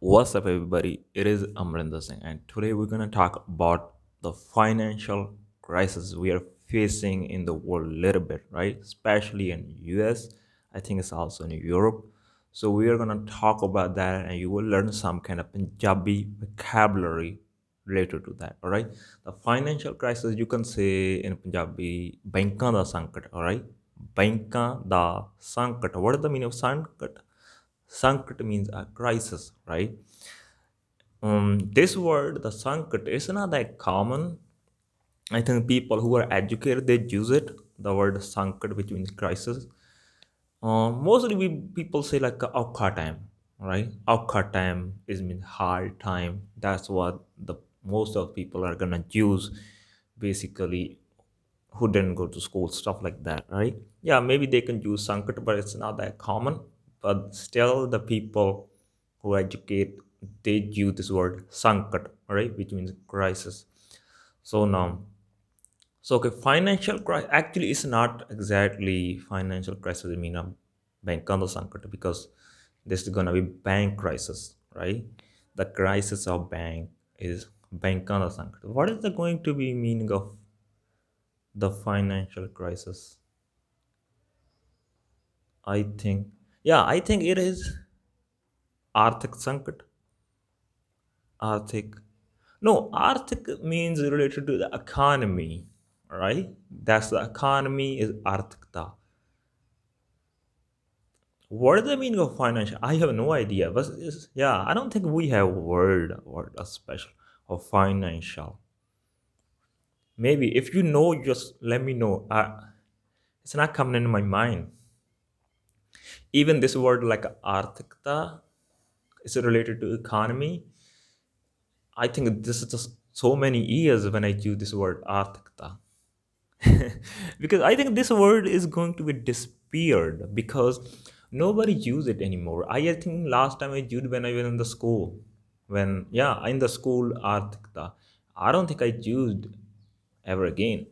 What's up, everybody? It is Amrinder Singh, and today we're to talk about the financial crisis we are facing in the world a little bit, right? Especially in US. I think it's also in Europe. So we are to talk about that, and you will learn some kind of Punjabi vocabulary related to that. All right. The financial crisis you can say in Punjabi, bankan da sankat. All right. Bankan da sankat. What is the meaning of sankat? Sankat means a crisis, right? Um, this word, the sankat, is not that common. I think people who are educated they use it. The word sankat, which means crisis. Um, mostly we people say like aukha time, right? Aukha time is mean hard time. That's what the most of people are gonna use, basically, who didn't go to school, stuff like that, right? Yeah, maybe they can use sankat, but it's not that common but still the people who educate they use this word sankat right which means crisis. So now so okay financial crisis actually it's not exactly financial crisis i mean a bank sankat because this is gonna be bank crisis right? The crisis of bank is bank sankat. What is the going to be meaning of the financial crisis? I think yeah, I think it is Arthik Sankat. Arthik. No, Arthik means related to the economy, right? That's the economy is Arthikta. What does the meaning of financial? I have no idea. But yeah, I don't think we have word or a special of financial. Maybe if you know, just let me know. Uh, it's not coming in my mind even this word like arthikta is related to economy. I think this is just so many years when i use this word arthikta because i think this word is going to be disappeared because nobody use it anymore. I think last time i used when i was in the school when yeah in the school arthikta i don't think i used ever again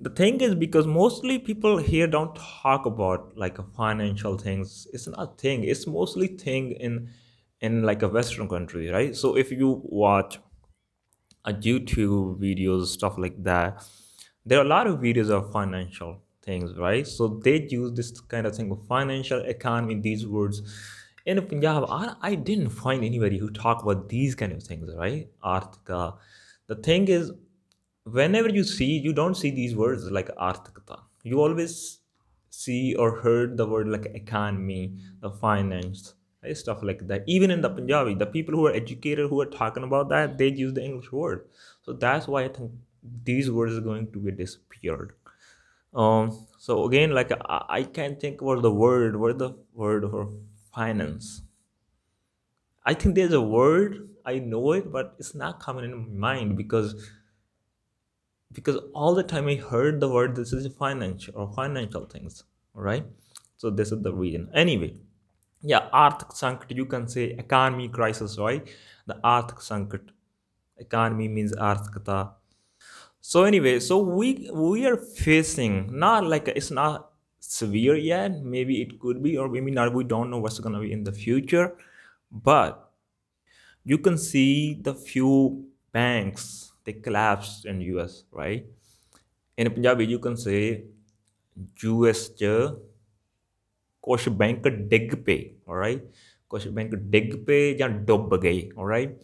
the thing is because mostly people here don't talk about like financial things. It's not a thing. It's mostly thing in in like a western country right? So if you watch a youtube videos stuff like that there are a lot of videos of financial things right? So they use this kind of thing of financial economy these words. In punjab I, I didn't find anybody who talk about these kind of things right? Artika the thing is whenever you see you don't see these words like arthikta you always see or heard the word like economy the finance right? stuff like that. Even in the punjabi the people who are educated who are talking about that they use the english word. So that's why i think these words are going to be disappeared. Um so again like i, I can't think what the word what the word for finance. I think there's a word i know it but it's not coming in my mind because because all the time I heard the word this is financial or financial things, right? So this is the reason. Anyway, yeah, Arthik Sankat, you can say economy crisis, right? The Arthik Sankat, economy means Arthikata. So anyway, so we we are facing not like it's not severe yet. Maybe it could be, or maybe not. We don't know what's gonna be in the future, but you can see the few banks they collapsed in US, right? In Punjabi, you can say US ਚ ਕੁਝ bank ਡਿੱਗ ਪਏ alright ਕੁਝ bank ਡਿੱਗ ਪਏ ਜਾਂ ਡੁੱਬ ਗਏ alright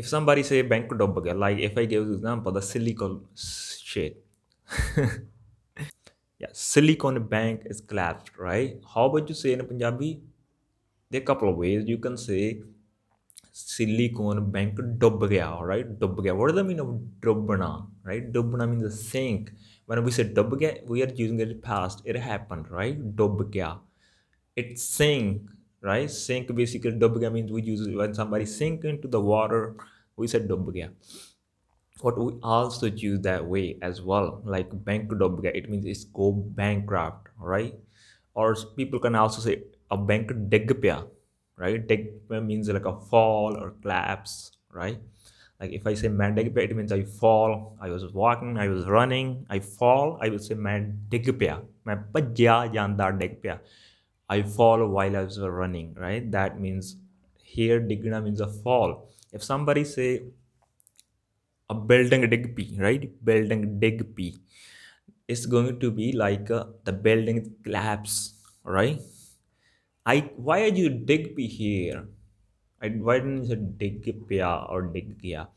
if somebody say bank ਡੁੱਬ ਗਿਆ like if I give the example the silicon shit yeah silicon bank is collapsed right how about you say in Punjabi there are a couple of ways you can say silicon bank dub gaya right? Dub gaya. Does the mean of dubna right? Dubna means the sink. When we say dub gaya we are using it past. It happened right? Dub gaya. It sink, right? Sink basically dub gaya means we use when somebody sink into the water we said dub gaya. What we also use that way as well like bank dub gaya it means it's go bankrupt right? Or people can also say a bank dig pya right? Degpe means like a fall or collapse, right? Like if I say man degpe, it means I fall. I was walking, I was running, I fall. I will say man degpya. Man pajya yanda degpya. I fall while I was running, right? That means here digna means a fall if somebody say a building dig p right building dig p it's going to be like uh, the building collapse right i why did you dig p here? I, why didn't you say dig pya or dig gya?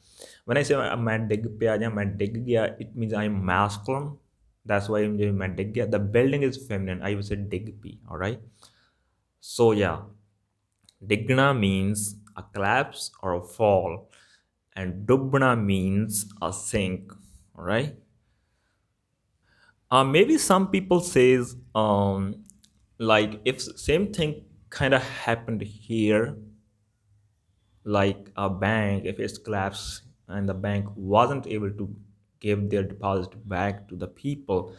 When i say i'm at dig pya या मैं dig gya it means i'm masculine. That's why i'm doing my dig gya. The building is feminine. I would say dig p all right? So yeah. Digna means a collapse or a fall and dubna means a sink all right? Uh, maybe some people says um like if same thing kind of happened here like a bank if it's collapsed and the bank wasn't able to give their deposit back to the people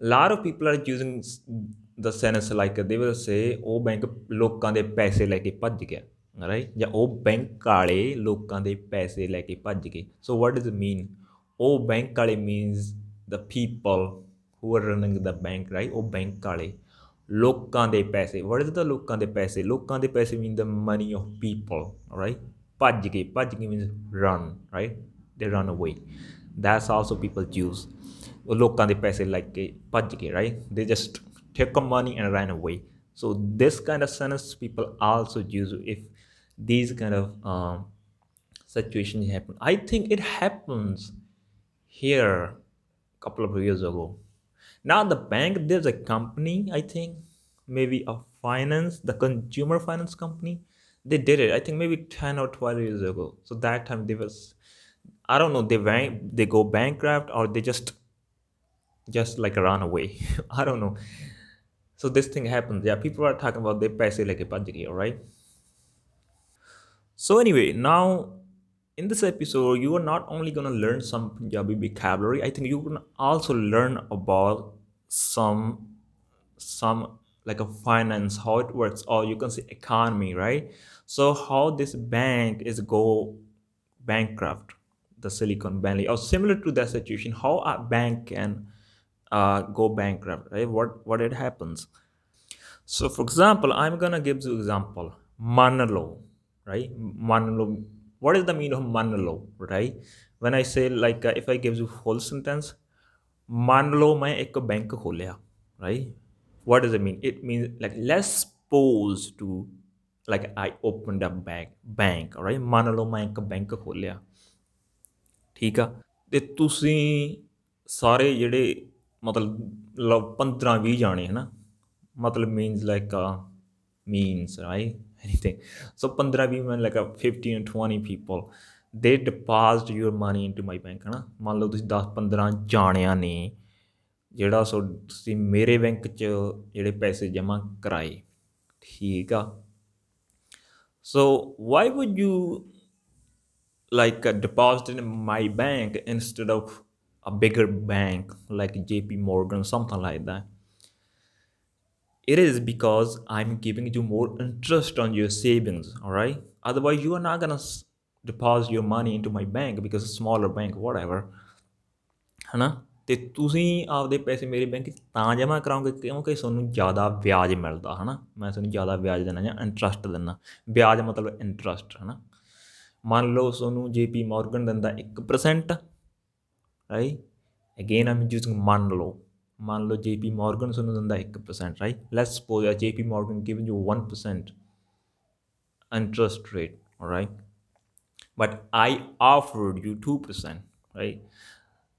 a lot of people are using s- the sentence like they will say ਉਹ bank ਲੋਕਾਂ ਦੇ ਪੈਸੇ ਲੈ ਕੇ ਭੱਜ ਗਿਆ right ਜਾਂ ਉਹ bank ਵਾਲੇ ਲੋਕਾਂ ਦੇ ਪੈਸੇ ਲੈ ਕੇ ਭੱਜ ਗਏ ਸੋ ਵਾਟ ਡਸ ਇਟ ਮੀਨ ਉਹ ਬੈਂਕ ਵਾਲੇ means the people who are running the bank right ਉਹ ਬੈਂਕ ਵਾਲੇ ਲੋਕਾਂ ਦੇ ਪੈਸੇ what is the ਲੋਕਾਂ ਦੇ ਪੈਸੇ ਲੋਕਾਂ ਦੇ ਪੈਸੇ mean the money of people right ਭੱਜ ਗਏ ਭੱਜ ਗਏ means run right they run away that's also people use ਉਹ ਲੋਕਾਂ ਦੇ ਪੈਸੇ ਲੈ ਕੇ ਭੱਜ ਗਏ right they just took the money and ran away so this kind of sentence people also use if these kind of um, situations happen i think it happens here a couple of years ago. Now the bank, there's a company, I think, maybe a finance, the consumer finance company. They did it, I think maybe 10 or 12 years ago. So that time they was I don't know, they bank they go bankrupt or they just just like run away. I don't know. So this thing happens. Yeah, people are talking about they paise like a budget. right? So anyway, now in this episode, you are not only gonna learn some Punjabi vocabulary. I think you can also learn about some some like a finance, how it works, or you can say economy, right? So how this bank is go bankrupt, the Silicon Valley, or similar to that situation, how a bank can uh, go bankrupt, right? What what it happens? So, for example, I'm gonna give you example. Manalo, right? Manalo. what is the meaning of manlo right when i say like uh, if i gives you full sentence manlo main ek bank kholiya right what does it mean it means like let's suppose to like i opened a bank bank all right manlo main ek bank kholiya ਠੀਕ ਆ ਤੇ ਤੁਸੀਂ ਸਾਰੇ ਜਿਹੜੇ ਮਤਲਬ 15 20 ਜਾਣੇ ਹਨਾ ਮਤਲਬ means like uh means right anything so 15 20 ਮੈਂ like a 15 and 20 people they deposit your money into my bank ਹਨਾ ਮੰਨ ਲਓ ਤੁਸੀਂ 10 15 ਜਾਣਿਆਂ ਨੇ ਜਿਹੜਾ ਸੋ ਤੁਸੀਂ ਮੇਰੇ ਬੈਂਕ 'ਚ ਜਿਹੜੇ ਪੈਸੇ ਜਮ੍ਹਾਂ ਕਰਾਏ ਠੀਕ ਆ so why would you like uh, deposit in my bank instead of a bigger bank like JP Morgan, something like that. It is because I'm giving you more interest on your savings, all right? Otherwise, you are not gonna s- deposit your money into my bank because it's a smaller bank, whatever. ਹਨਾ ਤੇ ਤੁਸੀਂ ਆਪਦੇ ਪੈਸੇ ਮੇਰੇ bank 'ਚ ਤਾਂ ਜਮ੍ਹਾਂ ਕਰਾਓਗੇ ਕਿਉਂਕਿ ਤੁਹਾਨੂੰ ਜ਼ਿਆਦਾ ਵਿਆਜ ਮਿਲਦਾ ਹਨਾ ਮੈਂ ਤੁਹਾਨੂੰ ਜ਼ਿਆਦਾ ਵਿਆਜ ਦਿੰਦਾ ਜਾਂ ਇੰਟਰਸਟ ਦਿੰਦਾ ਵਿਆਜ ਮਤਲਬ ਇੰਟਰਸਟ ਹਨਾ ਮੰਨ ਲਓ ਤੁਹਾਨੂੰ ਜੀਪੀ ਮੋਰਗਨ ਦਿੰਦਾ 1% ਰਾਈਟ ਅਗੇਨ ਆਮ ਯੂਜ਼ਿੰਗ ਮੰਨ ਲਓ मान लो जे पी मॉर्गन सुनो धंधा एक percent right let's suppose J P Morgan given you one percent interest rate right but I offered you two percent right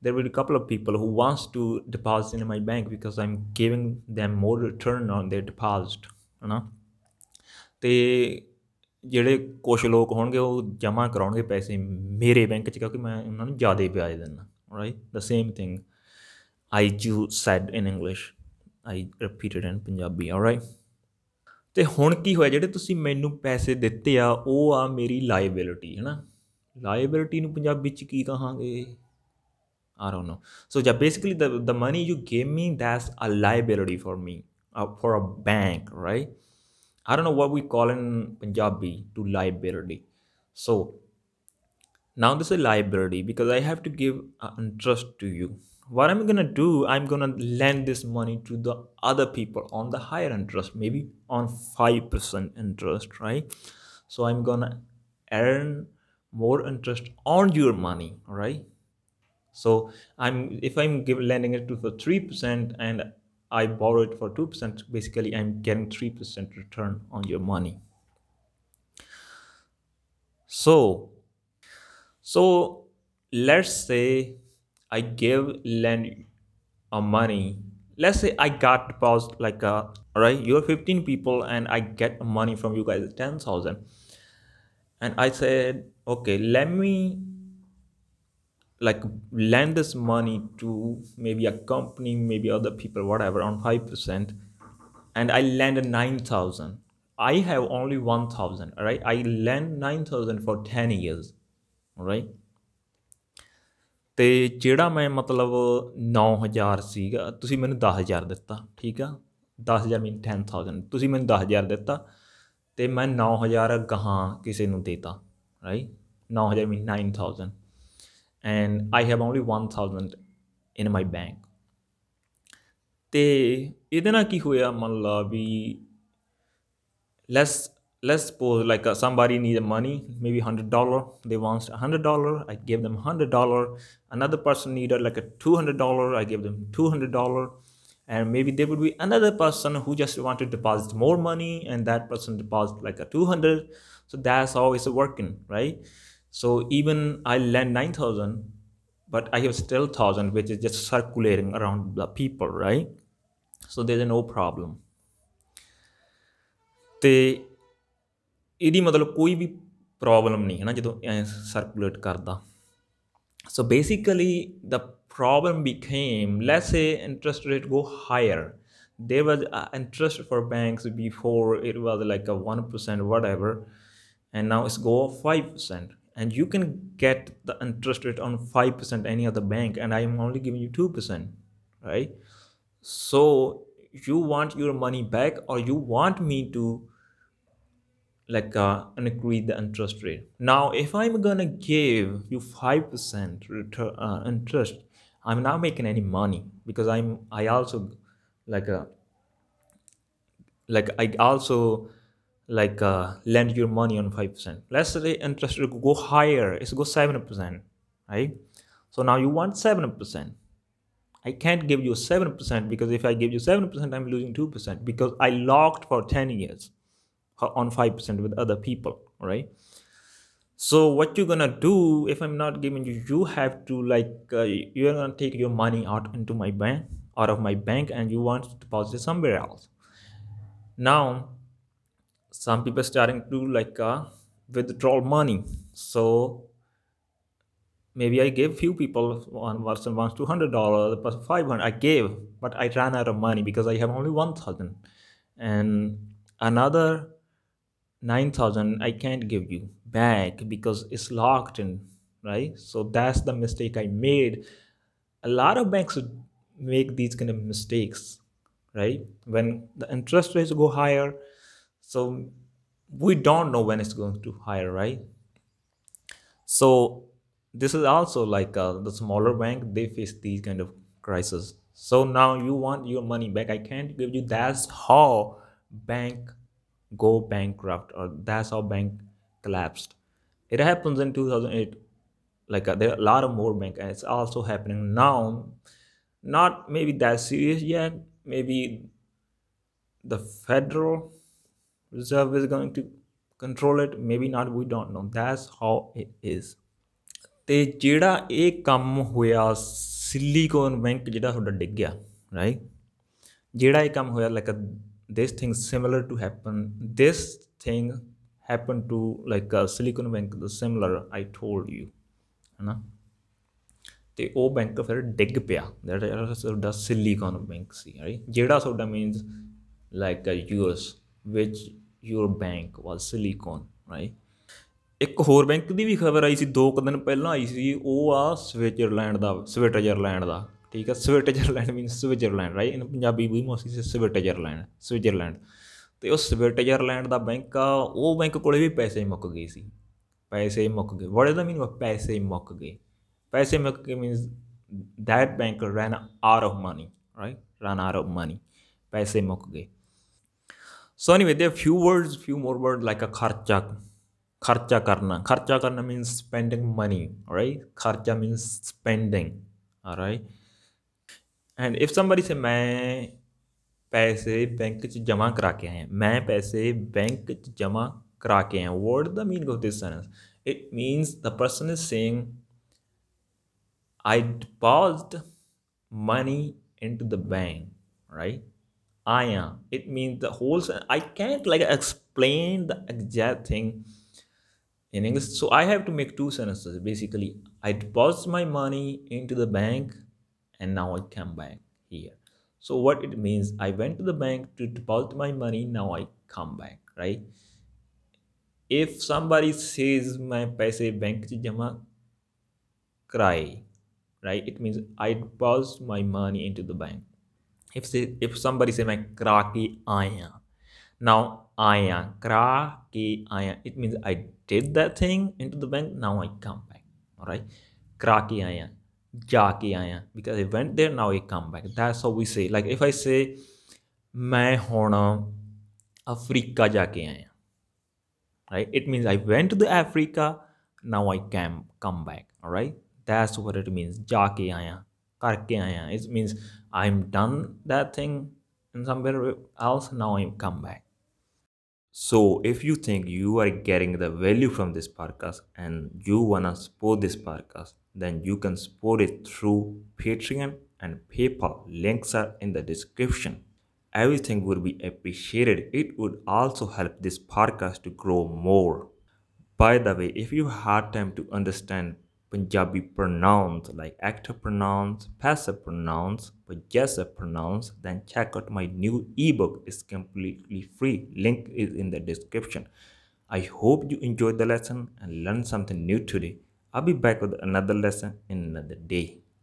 there will be a couple of people who wants to deposit in my bank because i'm giving them more return on their deposit you know ਤੇ ਜਿਹੜੇ ਕੁਝ ਲੋਕ ਹੋਣਗੇ ਉਹ ਜਮ੍ਹਾਂ ਕਰਾਉਣਗੇ ਪੈਸੇ ਮੇਰੇ bank 'ਚ ਕਿਉਂਕਿ ਮੈਂ ਉਹਨਾਂ ਨੂੰ ਜ਼ਿਆਦਾ ਵਿਆਜ ਦਿੰਦਾ right the same thing I you said in English I repeated in Punjabi alright ਤੇ ਹੁਣ ਕੀ ਹੋਇਆ ਜਿਹੜੇ ਤੁਸੀਂ ਮੈਨੂੰ ਪੈਸੇ ਦਿੱਤੇ ਆ ਉਹ ਆ ਮੇਰੀ ਲਾਇਬਿਲਿਟੀ ਹੈ ਨਾ ਲਾਇਬਿਲਿਟੀ ਨੂੰ ਪੰਜਾਬੀ ਚ ਕੀ ਕਹਾਂਗੇ I don't know. So yeah, basically the the money you gave me, that's a liability for me, uh, for a bank, right? I don't know what we call in Punjabi to liability. So now this is a liability because I have to give uh, interest to you. What I'm gonna do, I'm gonna lend this money to the other people on the higher interest, maybe on five percent interest, right? so i'm gonna earn more interest on your money right so i'm if i'm give, lending it to for 3% and i borrow it for 2% basically i'm getting 3% return on your money so so let's say i give lend a money. Let's say i got deposit like uh, a right you're 15 people and i get money from you guys 10000 and i said okay let me like lend this money to maybe a company maybe other people whatever on 5% and i lend 9000 i have only 1000 all right i lend 9000 for 10 years all right ਅਤੇ ਜਿਹੜਾ ਮੈਂ ਮਤਲਬ ਨੌ ਹਜ਼ਾਰ ਸੀਗਾ, ਤੁਸੀਂ ਮੈਨੂੰ ਦਸ ਹਜ਼ਾਰ ਦਿੱਤਾ, ਠੀਕ ਆ? ਦਸ ਹਜ਼ਾਰ ਮੀਨ ਟੈਨ ਥਾਊਜ਼ੈਂਡ ਤੁਸੀਂ ਮੈਨੂੰ ਦਸ ਹਜ਼ਾਰ ਦਿੱਤਾ ਅਤੇ ਮੈਂ ਨੌ ਹਜ਼ਾਰ ਗਾਹਾਂ ਕਿਸੇ ਨੂੰ ਦੇਤਾ ਰਾਈਟ ਨੌ ਹਜ਼ਾਰ mean nine thousand and I have only one thousand in my bank ਅਤੇ ਇਹਦੇ ਨਾਲ ਕੀ ਹੋਇਆ? ਮੰਨ ਲਾ ਵੀ let's let's suppose like uh, somebody needed money maybe hundred dollar they want a hundred dollar i give them hundred dollar another person needed like a two hundred dollar i give them two hundred dollar and maybe there would be another person who just want to deposit more money and that person deposit like a 200 so that's it's working right so even I lend 9,000, but I have still 1,000, which is just circulating around the people, right? So there's no problem. ਤੇ ਇਹਦੀ ਮਤਲਬ ਕੋਈ ਵੀ problem ਨਹੀਂ ਹੈ ਨਾ ਜਦੋਂ ਐ circulate ਕਰਦਾ so basically the problem became let's say interest rate go higher there was uh, interest for banks before it was like a 1% whatever and now it's go 5% and you can get the interest rate on 5% any other bank and i'm only giving you 2% right so you want your money back or you want me to like uh, increase the interest rate. Now if i'm gonna give you 5% return uh, interest i'm not making any money because i'm i also like a uh, like i also like uh, lend your money on 5% let's say interest rate go higher it's go 7% right? So now you want 7% i can't give you 7% because if i give you 7% i'm losing 2% because i locked for 10 years on 5% with other people right? So what you're gonna do if i'm not giving you you have to like uh, you're gonna take your money out into my bank out of my bank and you want to deposit somewhere else. Now some people starting to like uh, withdraw money. So maybe i gave few people one person wants 200 dollar the person 500 i gave but i ran out of money because i have only 1000 and another 9000 i can't give you back because it's locked in right? So that's the mistake i made. A lot of banks make these kind of mistakes right? When the interest rates go higher. So we don't know when it's going to higher right? So this is also like uh, the smaller bank they face these kind of crisis. So now you want your money back. I can't give you. That's how bank go bankrupt or that's how bank collapsed it happens in 2008 like uh, there are a lot of more bank and it's also happening now not maybe that serious yet maybe the federal reserve is going to control it maybe not we don't know that's how it is ਤੇ ਜਿਹੜਾ ਇਹ ਕੰਮ ਹੋਇਆ silicon bank ਜਿਹੜਾ ਤੁਹਾਡਾ ਡਿੱਗ ਗਿਆ right ਜਿਹੜਾ ਇਹ ਕੰਮ ਹੋਇਆ like this thing similar to happen this thing happened to like a silicon bank the similar i told you ਹਨਾ ਤੇ ਉਹ ਬੈਂਕ ਫਿਰ ਡਿੱਗ ਪਿਆ ਜਿਹੜਾ ਤੁਹਾਡਾ ਸਿਲੀਕਨ ਬੈਂਕ ਸੀ ਰਾਈਟ ਜਿਹੜਾ ਤੁਹਾਡਾ means like a US which your bank was Silicon right ਇੱਕ ਹੋਰ ਬੈਂਕ ਦੀ ਵੀ ਖਬਰ ਆਈ ਸੀ 2 ਦਿਨ ਪਹਿਲਾਂ ਆਈ ਸੀ ਉਹ ਆ ਸਵਿਟਜ਼ਰਲੈਂਡ ਦਾ ਸਵਿਟਜ਼ਰਲੈਂਡ ਦਾ ਠੀਕ ਹੈ Switzerland means Switzerland right in Punjabi we mostly say Switzerland Switzerland ਤੇ ਉਹ ਸਵਿਟਜ਼ਰਲੈਂਡ ਦਾ ਬੈਂਕ ਆ ਉਹ ਬੈਂਕ ਕੋਲੇ ਵੀ ਪੈਸੇ ਮੁੱਕ ਗਏ ਸੀ ਪੈਸੇ ਮੁੱਕ ਗਏ what is the meaning of ਪੈਸੇ ਮੁੱਕ ਗਏ ਪੈਸੇ ਮੁੱਕ ਗਏ means that bank ran out of money right ran out of money ਪੈਸੇ ਮੁੱਕ ਗਏ so anyway there are few words few more words like a kharcha kharcha karna kharcha karna means spending money all right kharcha means spending all right and if somebody say मैं पैसे bank च जमा करा के आए मैं पैसे bank च जमा करा के आए what the meaning of this sentence it means the person is saying I deposited money into the bank right I am it means the whole I can't like explain the exact thing in English. So I have to make two sentences. Basically, I deposit my money into the bank and now I come back here. So what it means, I went to the bank to deposit my money, now I come back, right? If somebody says my paise bank jama cry, right? It means I deposit my money into the bank. If say, if somebody say my kraki aya, now aya kraki aya, it means I did that thing into the bank now i come back all right kra ke aaya ja ke aaya because i went there now i come back that's how we say like if i say ਮੈਂ ਹੁਣ Africa ਜਾ ਕੇ ਆਇਆ right it means i went to the africa now i can come back all right that's what it means ਜਾ ਕੇ ਆਇਆ ਕਰਕੇ ਆਇਆ it means i'm done that thing in somewhere else now i come back so, if you think you are getting the value from this podcast and you want to support this podcast, then you can support it through Patreon and PayPal. Links are in the description. Everything would be appreciated. It would also help this podcast to grow more. By the way, if you had time to understand Punjabi pronouns like active pronouns, passive pronouns, possessive pronouns, then check out my new ebook. It's completely free. Link is in the description. I hope you enjoyed the lesson and learned something new today. I'll be back with another lesson in another day.